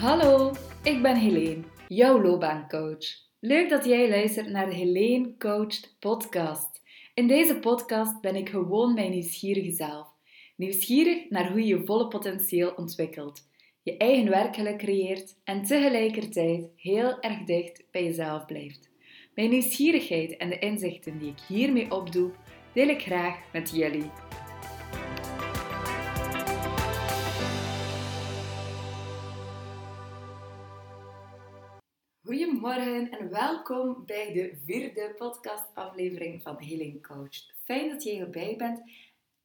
Hallo, ik ben Helene, jouw loopbaancoach. Leuk dat jij luistert naar de Helene Coached podcast. In deze podcast ben ik gewoon mijn nieuwsgierige zelf. Nieuwsgierig naar hoe je je volle potentieel ontwikkelt, je eigen werkgeluk creëert en tegelijkertijd heel erg dicht bij jezelf blijft. Mijn nieuwsgierigheid en de inzichten die ik hiermee opdoe, deel ik graag met jullie. Goedemorgen en welkom bij de vierde podcastaflevering van Healing Coach. Fijn dat je erbij bent.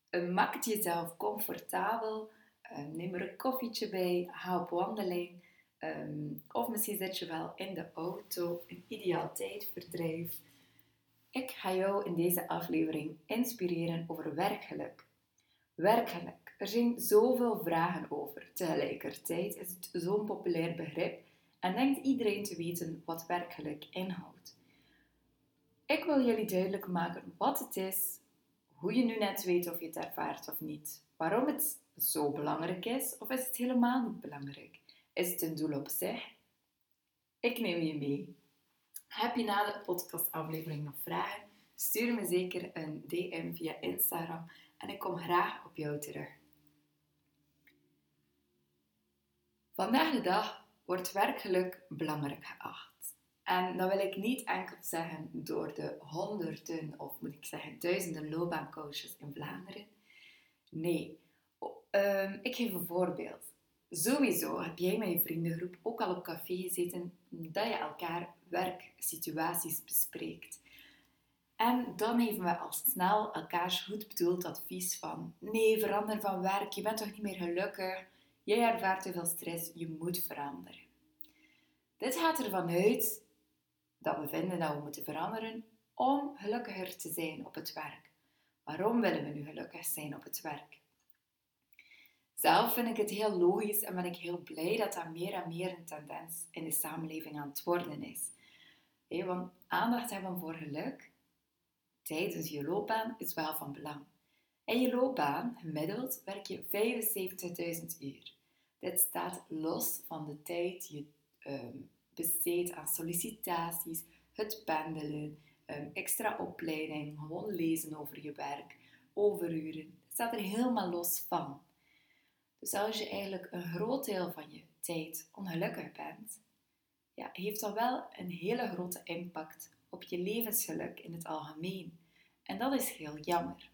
Eh, maak het jezelf comfortabel. Eh, neem er een koffietje bij. Ga op wandeling. Ehm, of misschien zit je wel in de auto. Een ideaal tijdverdrijf. Ik ga jou in deze aflevering inspireren over werkgeluk. Werkgeluk. Er zijn zoveel vragen over. Tegelijkertijd is het zo'n populair begrip en denkt iedereen te weten wat werkgeluk inhoudt. Ik wil jullie duidelijk maken wat het is, hoe je nu net weet of je het ervaart of niet, waarom het zo belangrijk is of is het helemaal niet belangrijk. Is het een doel op zich? Ik neem je mee. Heb je na de podcastaflevering nog vragen? Stuur me zeker een DM via Instagram en ik kom graag op jou terug. Vandaag de dag wordt werkgeluk belangrijk geacht. En dat wil ik niet enkel zeggen door de honderden, of moet ik zeggen duizenden loopbaancoaches in Vlaanderen. Nee, ehm, ik geef een voorbeeld. Sowieso heb jij met je vriendengroep ook al op café gezeten dat je elkaar werksituaties bespreekt. En dan geven we al snel elkaars goed bedoeld advies van nee, verander van werk, je bent toch niet meer gelukkig, jij ervaart te veel stress, je moet veranderen. Dit gaat ervan uit dat we vinden dat we moeten veranderen om gelukkiger te zijn op het werk. Waarom willen we nu gelukkig zijn op het werk? Zelf vind ik het heel logisch en ben ik heel blij dat dat meer en meer een tendens in de samenleving aan het worden is. want aandacht hebben voor geluk tijdens je loopbaan is wel van belang. In je loopbaan, gemiddeld, werk je 75.000 uur. Dit staat los van de tijd je um, besteedt aan sollicitaties, het pendelen, um, extra opleiding, gewoon lezen over je werk, overuren. Het staat er helemaal los van. Dus als je eigenlijk een groot deel van je tijd ongelukkig bent, ja, heeft dat wel een hele grote impact op je levensgeluk in het algemeen. En dat is heel jammer.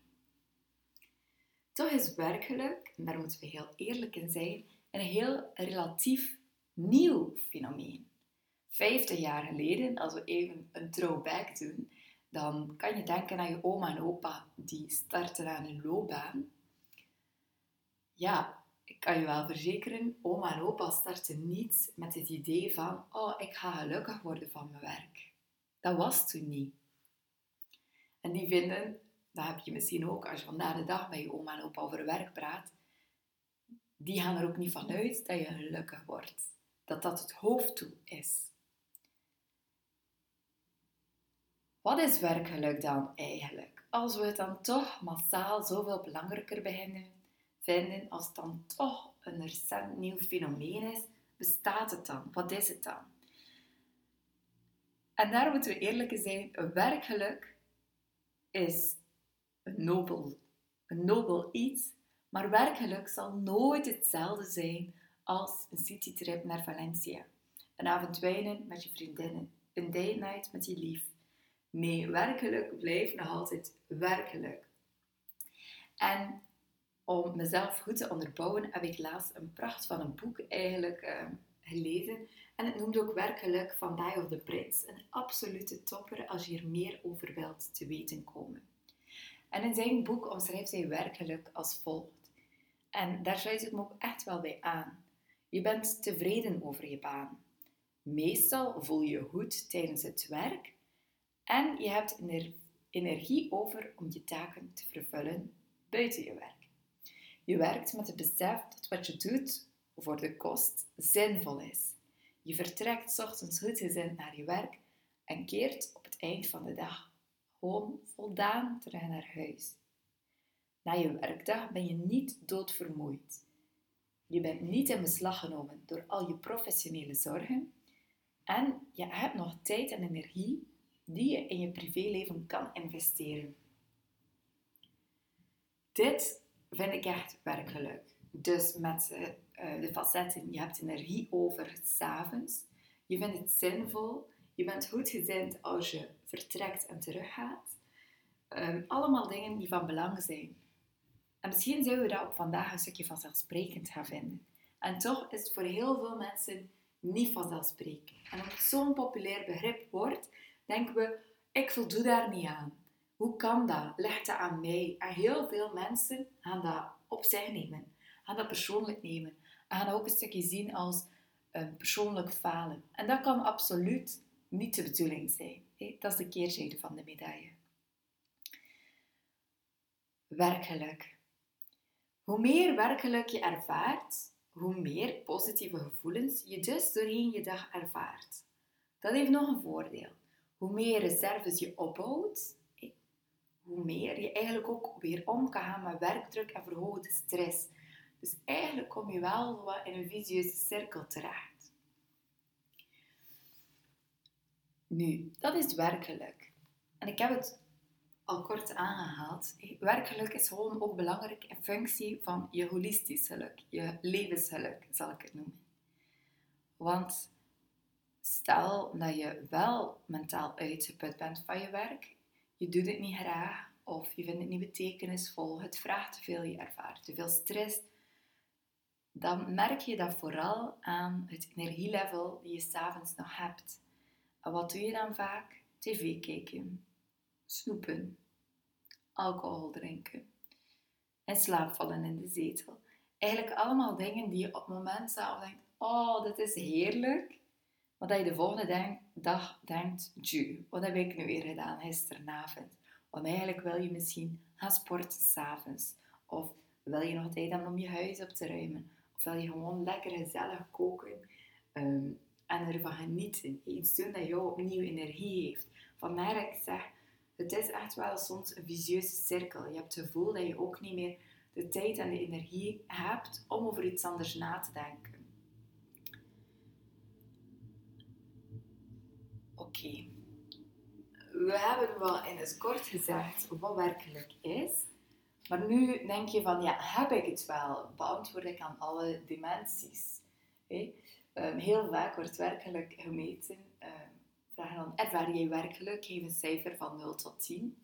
Toch is werkgeluk, en daar moeten we heel eerlijk in zijn, een heel relatief nieuw fenomeen. 50 jaar geleden, als we even een throwback doen, dan kan je denken aan je oma en opa die starten aan een loopbaan. Ja, ik kan je wel verzekeren, oma en opa starten niet met het idee van, oh, ik ga gelukkig worden van mijn werk. Dat was toen niet. En die vinden, dat heb je misschien ook als je vandaag de dag met je oma en opa over werk praat, die gaan er ook niet van uit dat je gelukkig wordt. Dat dat het hoofddoel is. Wat is werkgeluk dan eigenlijk? Als we het dan toch massaal zoveel belangrijker beginnen vinden, als het dan toch een recent nieuw fenomeen is, bestaat het dan? Wat is het dan? En daar moeten we eerlijk zijn, werkgeluk is een nobel, een nobel iets, maar werkgeluk zal nooit hetzelfde zijn als een citytrip naar Valencia. Een avond wijnen met je vriendinnen, een date night met je lief, Nee, werkelijk blijft nog altijd werkelijk. En om mezelf goed te onderbouwen, heb ik laatst een pracht van een boek eigenlijk uh, gelezen. En het noemde ook werkelijk van Die of the Prince. Een absolute topper als je er meer over wilt te weten komen. En in zijn boek omschrijft hij werkelijk als volgt. En daar sluit ik me ook echt wel bij aan. Je bent tevreden over je baan. Meestal voel je je goed tijdens het werk en je hebt energie over om je taken te vervullen buiten je werk. Je werkt met het besef dat wat je doet voor de kost zinvol is. Je vertrekt ochtends goed gezind naar je werk en keert op het eind van de dag gewoon voldaan terug naar huis. Na je werkdag ben je niet doodvermoeid. Je bent niet in beslag genomen door al je professionele zorgen. En je hebt nog tijd en energie die je in je privéleven kan investeren. Dit vind ik echt werkgeluk. Dus met uh, de facetten, je hebt energie over s'avonds. Je vindt het zinvol. Je bent goed gezind als je vertrekt en teruggaat. Um, allemaal dingen die van belang zijn. En misschien zouden we dat op vandaag een stukje vanzelfsprekend gaan vinden. En toch is het voor heel veel mensen niet vanzelfsprekend. En omdat het zo'n populair begrip wordt, denken we, ik voldoe daar niet aan. Hoe kan dat? Leg dat aan mij. En heel veel mensen gaan dat op zich nemen. Gaan dat persoonlijk nemen. En gaan ook een stukje zien als een persoonlijk falen. En dat kan absoluut niet de bedoeling zijn. Dat is de keerzijde van de medaille. Werkgeluk. Hoe meer werkgeluk je ervaart, hoe meer positieve gevoelens je dus doorheen je dag ervaart. Dat heeft nog een voordeel. Hoe meer reserves je opbouwt, hoe meer je eigenlijk ook weer om kan gaan met werkdruk en verhoogde stress. Dus eigenlijk kom je wel wat in een visieuze cirkel terecht. Nu, dat is werkelijk. En ik heb het al kort aangehaald. Werkgeluk is gewoon ook belangrijk in functie van je holistisch geluk, je levensgeluk zal ik het noemen. Want stel dat je wel mentaal uitgeput bent van je werk, je doet het niet graag of je vindt het niet betekenisvol, het vraagt te veel, je ervaart te veel stress, dan merk je dat vooral aan het energielevel die je s'avonds nog hebt. En wat doe je dan vaak? TV kijken, snoepen, alcohol drinken en slaapvallen in de zetel. Eigenlijk allemaal dingen die je op het moment zelf denkt, oh, dit is heerlijk. Maar dat je de volgende dag denkt, ju, wat heb ik nu weer gedaan gisteravond? Want eigenlijk wil je misschien gaan sporten s'avonds. Of wil je nog tijd hebben om je huis op te ruimen. Of wil je gewoon lekker gezellig koken um, en ervan genieten. Iets doen dat jou opnieuw energie heeft. Vandaar dat ik zeg, het is echt wel soms een visieuze cirkel. Je hebt het gevoel dat je ook niet meer de tijd en de energie hebt om over iets anders na te denken. Oké. We hebben wel in het kort gezegd wat werkelijk is. Maar nu denk je van, ja, heb ik het wel? Beantwoord ik aan alle dimensies? Um, heel vaak wordt werkelijk gemeten vragen dan, ervaar jij werkelijk? Geef een cijfer van 0 tot 10.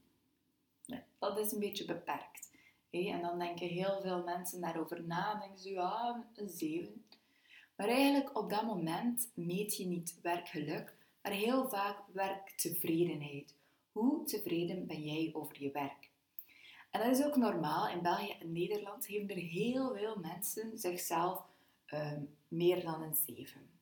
Nee, dat is een beetje beperkt. En dan denken heel veel mensen daarover na en denken ze, ja, een 7. Maar eigenlijk op dat moment meet je niet werkgeluk, maar heel vaak werktevredenheid. Hoe tevreden ben jij over je werk? En dat is ook normaal. In België en Nederland geven er heel veel mensen zichzelf um, meer dan een 7.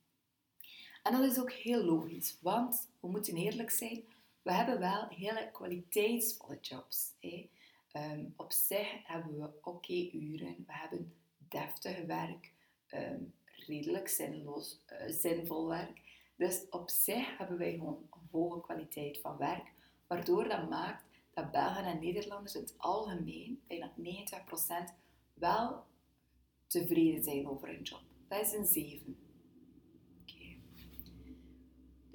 En dat is ook heel logisch, want we moeten eerlijk zijn, we hebben wel hele kwaliteitsvolle jobs. Hè. Um, op zich hebben we oké uren, we hebben deftig werk, um, redelijk zinloos, uh, zinvol werk. Dus op zich hebben wij gewoon een hoge kwaliteit van werk, waardoor dat maakt dat Belgen en Nederlanders in het algemeen, bijna 90%, wel tevreden zijn over hun job. Dat is een 7.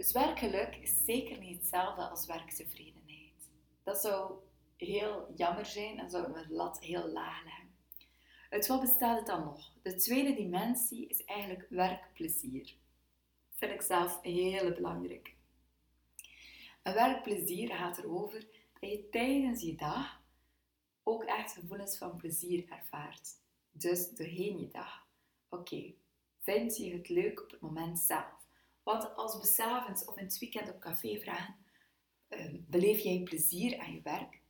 Dus werkgeluk is zeker niet hetzelfde als werktevredenheid. Dat zou heel jammer zijn en zou mijn lat heel laag leggen. Uit wat bestaat het dan nog? De tweede dimensie is eigenlijk werkplezier. Vind ik zelf heel belangrijk. Een werkplezier gaat erover dat je tijdens je dag ook echt gevoelens van plezier ervaart. Dus doorheen je dag. Oké, vind je het leuk op het moment zelf? Want als we s'avonds of in het weekend op café vragen, uh, beleef jij plezier aan je werk?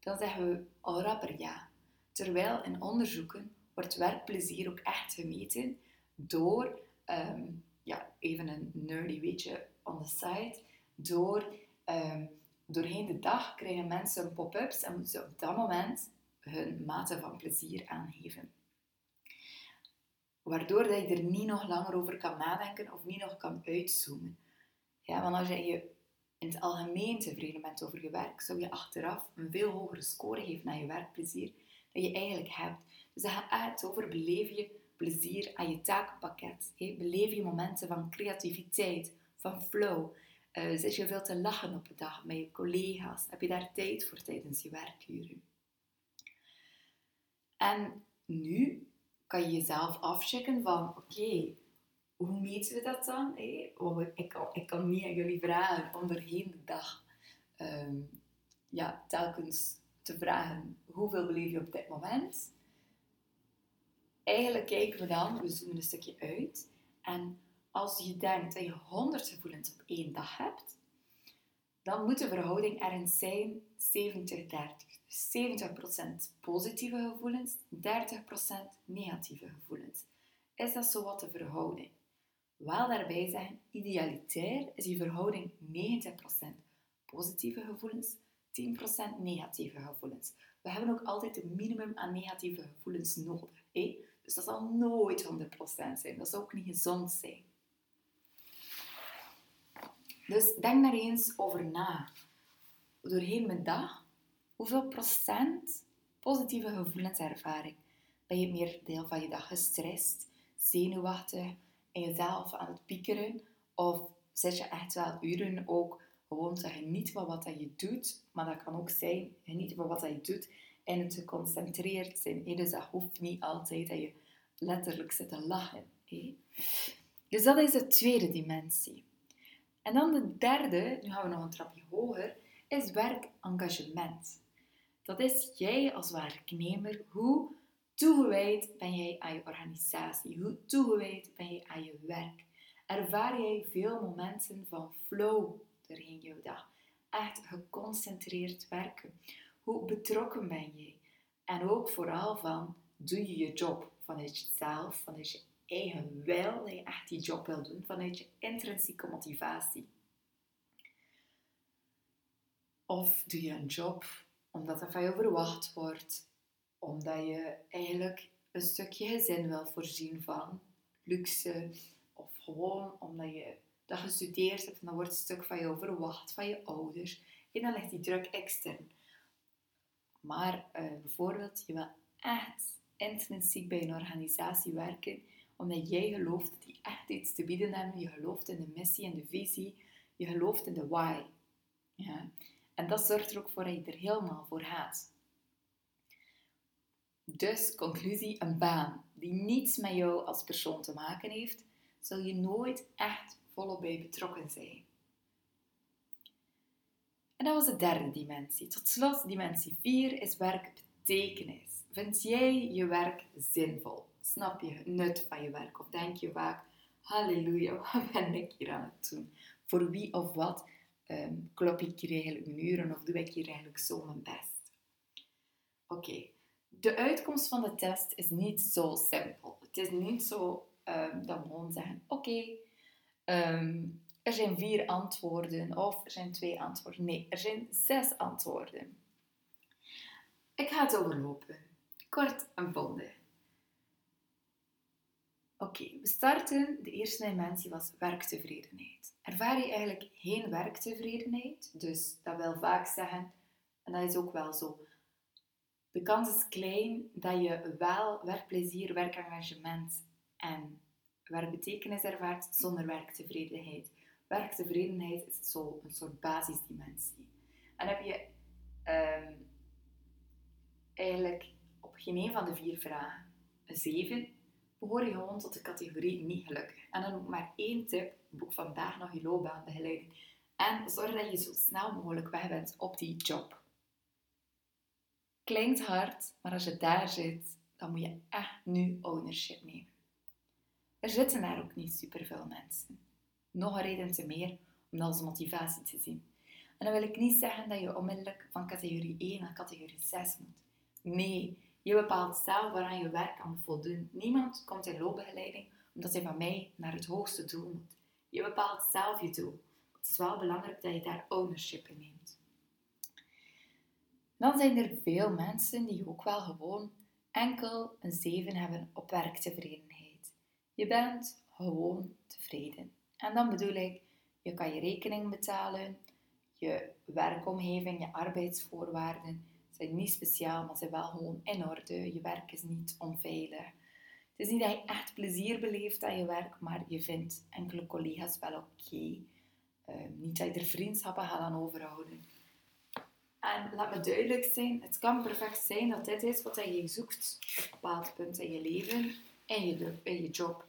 Dan zeggen we al rapper ja. Terwijl in onderzoeken wordt werkplezier ook echt gemeten door, ehm, ja, even een nerdy weetje on the side, door ehm, doorheen de dag krijgen mensen pop-ups en moeten ze op dat moment hun mate van plezier aangeven waardoor dat je er niet nog langer over kan nadenken of niet nog kan uitzoomen. Ja, want als je in het algemeen tevreden bent over je werk, zou je achteraf een veel hogere score geven naar je werkplezier dan je eigenlijk hebt. Dus dat gaat echt over beleef je plezier aan je takenpakket? Beleef je momenten van creativiteit, van flow? Uh, zit je veel te lachen op de dag met je collega's? Heb je daar tijd voor tijdens je werkuren? En nu kan je jezelf afchecken van, oké, hoe meten we dat dan? ik, kan, ik kan niet aan jullie vragen om doorheen de dag ehm, ja, telkens te vragen, hoeveel beleef je op dit moment? Eigenlijk kijken we dan, we zoomen een stukje uit. En als je denkt dat je 100 gevoelens op één dag hebt, dan moet de verhouding ergens zijn 70-30. 70% positieve gevoelens, 30% negatieve gevoelens. Is dat zo wat de verhouding? Wel daarbij zeggen, idealitair is die verhouding 90% positieve gevoelens, 10% negatieve gevoelens. We hebben ook altijd een minimum aan negatieve gevoelens nodig. Hé? Dus dat zal nooit 100% zijn. Dat zou ook niet gezond zijn. Dus denk daar eens over na. Doorheen mijn dag Hoeveel procent positieve gevoelens ervaar ik? Ben je meer deel van je dag gestrest, zenuwachtig en jezelf aan het piekeren? Of zit je echt wel uren ook gewoon te genieten van wat je doet? Maar dat kan ook zijn genieten van wat je doet en het geconcentreerd zijn. Dus dat hoeft niet altijd dat je letterlijk zit te lachen. Dus dat is de tweede dimensie. En dan de derde, nu gaan we nog een trapje hoger, is werkengagement. Dat is jij als werknemer. Hoe toegewijd ben jij aan je organisatie? Hoe toegewijd ben je aan je werk? Ervaar jij veel momenten van flow doorheen jouw dag? Echt geconcentreerd werken. Hoe betrokken ben jij? En ook vooral van, doe je je job vanuit jezelf, vanuit je eigen wil, dat je echt die job wil doen, vanuit je intrinsieke motivatie? Of doe je een job omdat dat van je verwacht wordt, omdat je eigenlijk een stukje gezin wil voorzien van luxe, of gewoon omdat je dat gestudeerd hebt en dan wordt een stuk van jou verwacht van je ouders. En dan ligt die druk extern. Maar uh, bijvoorbeeld, je wil echt intrinsiek bij een organisatie werken, omdat jij gelooft dat die echt iets te bieden hebben. Je gelooft in de missie en de visie. Je gelooft in de why. Ja? En dat zorgt er ook voor dat je er helemaal voor gaat. Dus, conclusie, een baan die niets met jou als persoon te maken heeft, zul je nooit echt volop bij betrokken zijn. En dat was de derde dimensie. Tot slot, dimensie 4 is werkbetekenis. Vind jij je werk zinvol? Snap je het nut van je werk? Of denk je vaak, halleluja, wat ben ik hier aan het doen? Voor wie of wat um, klop ik hier eigenlijk mijn uren of doe ik hier eigenlijk zo mijn best? Oké, de uitkomst van de test is niet zo simpel. Het is niet zo um, dat we gewoon zeggen, oké, ehm, er zijn vier antwoorden of er zijn twee antwoorden. Nee, er zijn zes antwoorden. Ik ga het overlopen. Kort en bondig. Oké, we starten. De eerste dimensie was werktevredenheid. Ervaar je eigenlijk geen werktevredenheid? Dus dat wil vaak zeggen, en dat is ook wel zo, de kans is klein dat je wel werkplezier, werkengagement en werkbetekenis ervaart zonder werktevredenheid. Werktevredenheid is zo een soort basisdimensie. En heb je ehm, eigenlijk op geen een van de vier vragen een 7, behoor je gewoon tot de categorie niet gelukkig. En dan ook maar één tip, boek vandaag nog je loopbaanbegeleiding. En zorg dat je zo snel mogelijk weg bent op die job. Klinkt hard, maar als je daar zit, dan moet je echt nu ownership nemen. Er zitten daar ook niet superveel mensen. Nog een reden te meer om dat als motivatie te zien. En dan wil ik niet zeggen dat je onmiddellijk van categorie 1 naar categorie 6 moet. Nee, je bepaalt zelf waaraan je werk kan voldoen. Niemand komt in loopbegeleiding omdat hij van mij naar het hoogste doel moet. Je bepaalt zelf je doel. Het is wel belangrijk dat je daar ownership in neemt. Dan zijn er veel mensen die ook wel gewoon enkel een 7 hebben op werktevredenheid. Je bent gewoon tevreden. En dan bedoel ik, je kan je rekening betalen, je werkomgeving, je arbeidsvoorwaarden zijn niet speciaal, maar zijn wel gewoon in orde. Je werk is niet onveilig. Het is niet dat je echt plezier beleeft aan je werk, maar je vindt enkele collega's wel oké. Ehm, niet dat je er vriendschappen gaat aan overhouden. En laat me duidelijk zijn, het kan perfect zijn dat dit is wat je zoekt op een bepaald punt in je leven, in je, in je job.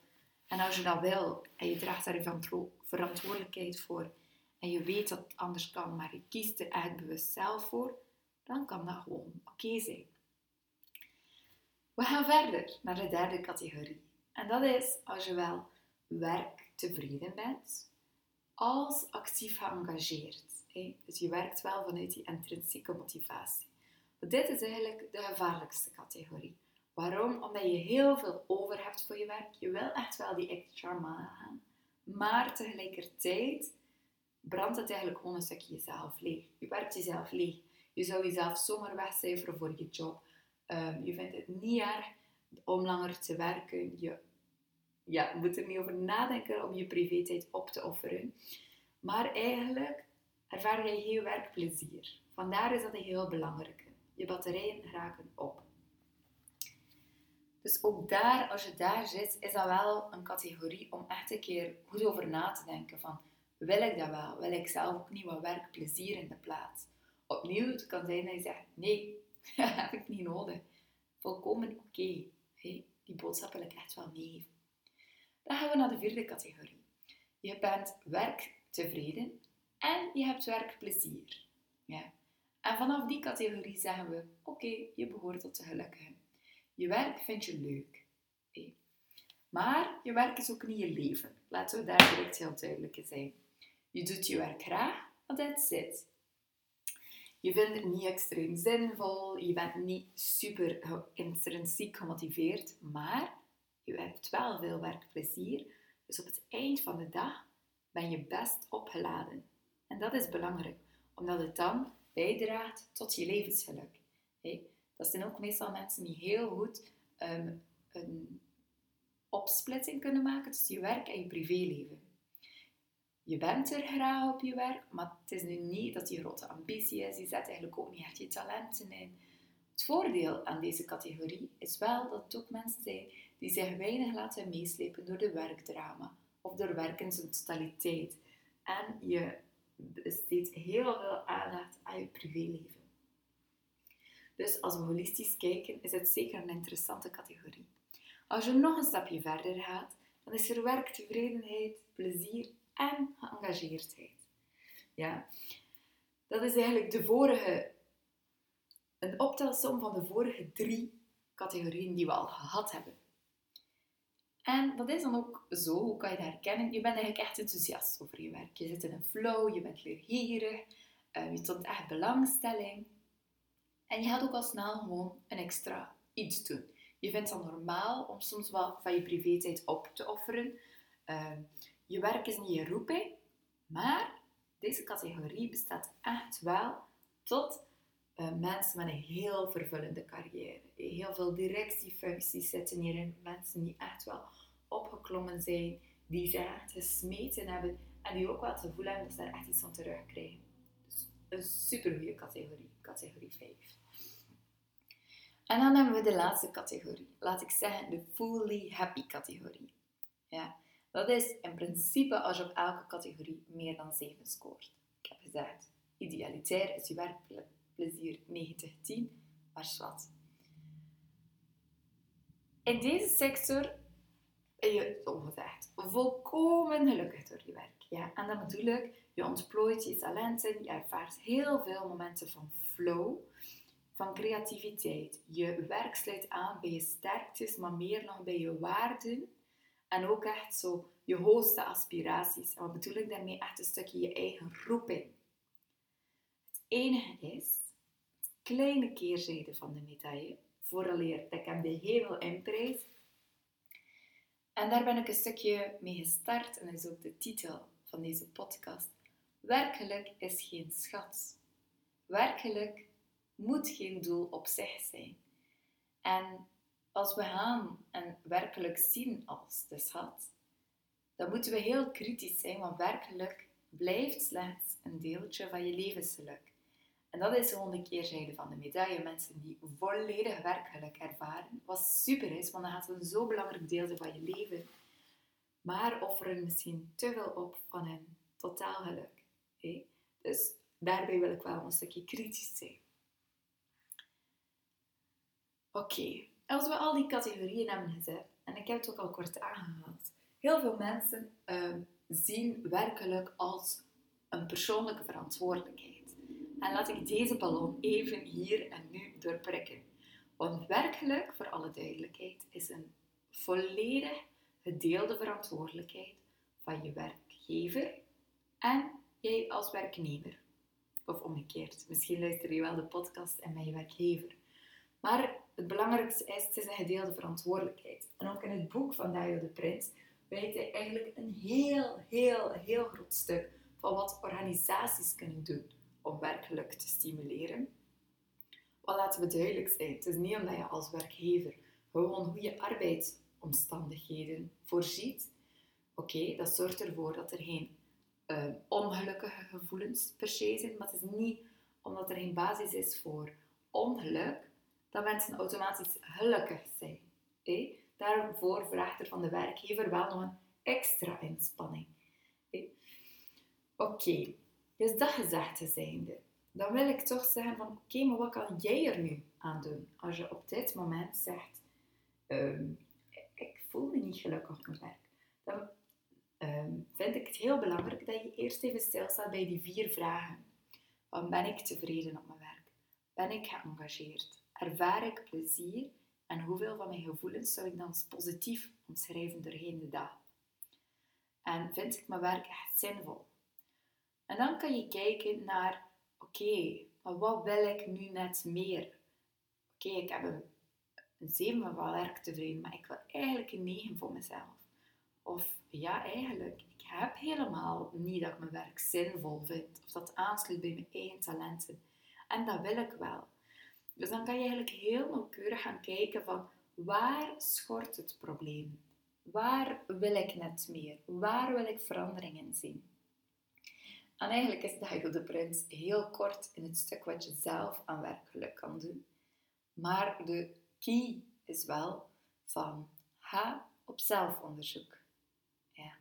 En als je dat wil en je draagt daar verantwoordelijkheid voor en je weet dat het anders kan, maar je kiest er echt bewust zelf voor, dan kan dat gewoon oké zijn. We gaan verder naar de derde categorie. En dat is als je wel werktevreden bent, als actief geëngageerd. Dus je werkt wel vanuit die intrinsieke motivatie. Dit is eigenlijk de gevaarlijkste categorie. Waarom? Omdat je heel veel over hebt voor je werk. Je wil echt wel die extra mile gaan. Maar tegelijkertijd brandt het eigenlijk gewoon een stukje jezelf leeg. Je werkt jezelf leeg. Je zou jezelf zomaar wegcijferen voor je job. Um, je vindt het niet erg om langer te werken. Je ja, moet er niet over nadenken om je privé-tijd op te offeren. Maar eigenlijk ervaar je geen werkplezier. Vandaar is dat een heel belangrijke. Je batterijen raken op. Dus ook daar, als je daar zit, is dat wel een categorie om echt een keer goed over na te denken van, wil ik dat wel? Wil ik zelf ook niet wat werkplezier in de plaats? Opnieuw, het kan zijn dat je zegt, nee, dat heb ik niet nodig. Volkomen oké. Die boodschap wil ik echt wel meegeven. Dan gaan we naar de vierde categorie. Je bent werktevreden en je hebt werkplezier. Ja. En vanaf die categorie zeggen we, oké, je behoort tot de gelukkigen. Je werk vind je leuk. Maar je werk is ook niet je leven. Laten we daar direct heel duidelijk in zijn. Je doet je werk graag, maar that's it. Je vindt het niet extreem zinvol, je bent niet super intrinsiek gemotiveerd, maar je hebt wel veel werkplezier. Dus op het eind van de dag ben je best opgeladen. En dat is belangrijk, omdat het dan bijdraagt tot je levensgeluk. Dat zijn ook meestal mensen die heel goed ehm, een opsplitsing kunnen maken tussen je werk en je privéleven. Je bent er graag op je werk, maar het is nu niet dat je grote ambitie is. Je zet eigenlijk ook niet echt je talenten in. Het voordeel aan deze categorie is wel dat het ook mensen zijn die zich weinig laten meeslepen door de werkdrama of door werk in zijn totaliteit. En je besteedt heel veel aandacht aan je privéleven. Dus als we holistisch kijken, is het zeker een interessante categorie. Als je nog een stapje verder gaat, dan is er werktevredenheid, plezier en geëngageerdheid. Ja, dat is eigenlijk de vorige, een optelsom van de vorige drie categorieën die we al gehad hebben. En dat is dan ook zo, hoe kan je dat herkennen? Je bent eigenlijk echt enthousiast over je werk. Je zit in een flow, je bent leergierig, uh, je toont echt belangstelling. En je gaat ook al snel gewoon een extra iets doen. Je vindt het normaal om soms wat van je privé-tijd op te offeren. Je werk is niet je roeping, maar deze categorie bestaat echt wel tot uh, mensen met een heel vervullende carrière. Heel veel directiefuncties zitten hierin. Mensen die echt wel opgeklommen zijn, die zich echt gesmeten hebben en die ook wel het gevoel hebben dat ze daar echt iets van terugkrijgen. Dus een super goede categorie, categorie 5. En dan hebben we de laatste categorie. Laat ik zeggen de fully happy categorie. Ja, dat is in principe als je op elke categorie meer dan 7 scoort. Ik heb gezegd, idealitair is je werkplezier 90-10, maar zwart. In deze sector ben je, ongezegd, volkomen gelukkig door je werk. Ja? En bedoel ik, je ontplooit je talenten, je ervaart heel veel momenten van flow, van creativiteit. Je werk sluit aan bij je sterktes, maar meer nog bij je waarden en ook echt zo je hoogste aspiraties. En wat bedoel ik daarmee? Echt een stukje je eigen roeping. Het enige is, kleine keerzijde van de medaille, vooraleer dat ik hem de hemel inprijs. En daar ben ik een stukje mee gestart en dat is ook de titel van deze podcast. Werkelijk is geen schat. Werkelijk moet geen doel op zich zijn. En als we gaan en werkelijk zien als de schat, dan moeten we heel kritisch zijn, want werkelijk blijft slechts een deeltje van je levensgeluk. En dat is gewoon de keerzijde van de medaille. Mensen die volledig werkgeluk ervaren. Wat super is, want dan gaat het een zo belangrijk deel van je leven. Maar offeren misschien te veel op van hun totaal geluk. Dus daarbij wil ik wel een stukje kritisch zijn. Oké, als we al die categorieën hebben gezet, en ik heb het ook al kort aangehaald, heel veel mensen ehm, zien werkelijk als een persoonlijke verantwoordelijkheid. En laat ik deze ballon even hier en nu doorprikken. Want werkelijk, voor alle duidelijkheid, is een volledig gedeelde verantwoordelijkheid van je werkgever en jij als werknemer. Of omgekeerd. Misschien luister je wel de podcast en ben je werkgever. Maar het belangrijkste is, het is een gedeelde verantwoordelijkheid. En ook in het boek van Dario de Prins weet hij eigenlijk een heel, heel, heel groot stuk van wat organisaties kunnen doen om werkelijk te stimuleren. Wat laten we duidelijk zijn, het is niet omdat je als werkgever gewoon goede arbeidsomstandigheden voorziet. Oké, dat zorgt ervoor dat er geen uh, ongelukkige gevoelens per se zijn, maar het is niet omdat er geen basis is voor ongeluk, dat mensen automatisch gelukkig zijn. Daarvoor vraagt er van de werkgever wel nog een extra inspanning. Oké, dus dat gezegd te zijnde, dan wil ik toch zeggen van oké, maar wat kan jij er nu aan doen? Als je op dit moment zegt, um, ik voel me niet gelukkig op mijn werk, dan um, vind ik het heel belangrijk dat je eerst even stilstaat bij die vier vragen. Ben ik tevreden op mijn werk? Ben ik geëngageerd? Ervaar ik plezier? En hoeveel van mijn gevoelens zou ik dan als positief omschrijven doorheen de dag? En vind ik mijn werk echt zinvol? En dan kan je kijken naar, oké, maar wat wil ik nu net meer? Oké, ik heb een, 7 van werk tevreden, maar ik wil eigenlijk een 9 voor mezelf. Of ja, eigenlijk, ik heb helemaal niet dat ik mijn werk zinvol vind. Of dat aansluit bij mijn eigen talenten. En dat wil ik wel. Dus dan kan je eigenlijk heel nauwkeurig gaan kijken van waar schort het probleem? Waar wil ik net meer? Waar wil ik veranderingen zien? En eigenlijk is Daigo de Prins heel kort in het stuk wat je zelf aan werkgeluk kan doen. Maar de key is wel van ga op zelfonderzoek. Ja.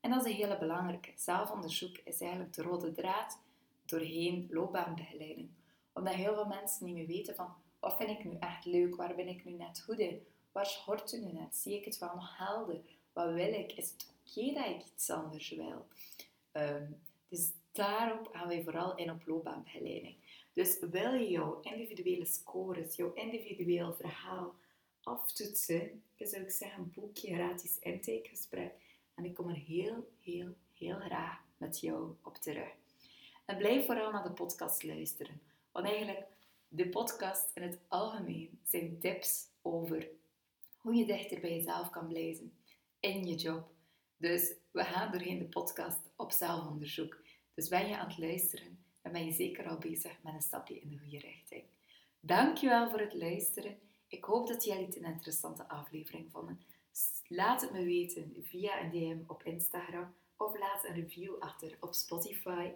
En dat is een hele belangrijke. Zelfonderzoek is eigenlijk de rode draad doorheen loopbaanbegeleiding. Omdat heel veel mensen niet meer weten van wat vind ik nu echt leuk, waar ben ik nu net goed in, waar schort het nu net, zie ik het wel nog helder, wat wil ik, is het oké dat ik iets anders wil. Um, dus daarop gaan wij vooral in op loopbaanbegeleiding. Dus wil je jouw individuele scores, jouw individueel verhaal aftoetsen, dan zou ik zeggen, boek je gratis intakegesprek. En ik kom er heel, heel, heel graag met jou op terug. En blijf vooral naar de podcast luisteren. Want eigenlijk, de podcast in het algemeen zijn tips over hoe je dichter bij jezelf kan blijven in je job. Dus we gaan doorheen de podcast op zelfonderzoek. Dus ben je aan het luisteren, dan ben je zeker al bezig met een stapje in de goede richting. Dankjewel voor het luisteren. Ik hoop dat jullie het een interessante aflevering vonden. Laat het me weten via een DM op Instagram of laat een review achter op Spotify.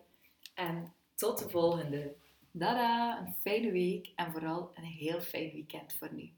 En tot de volgende. Dada, een fijne week en vooral een heel fijn weekend voor nu.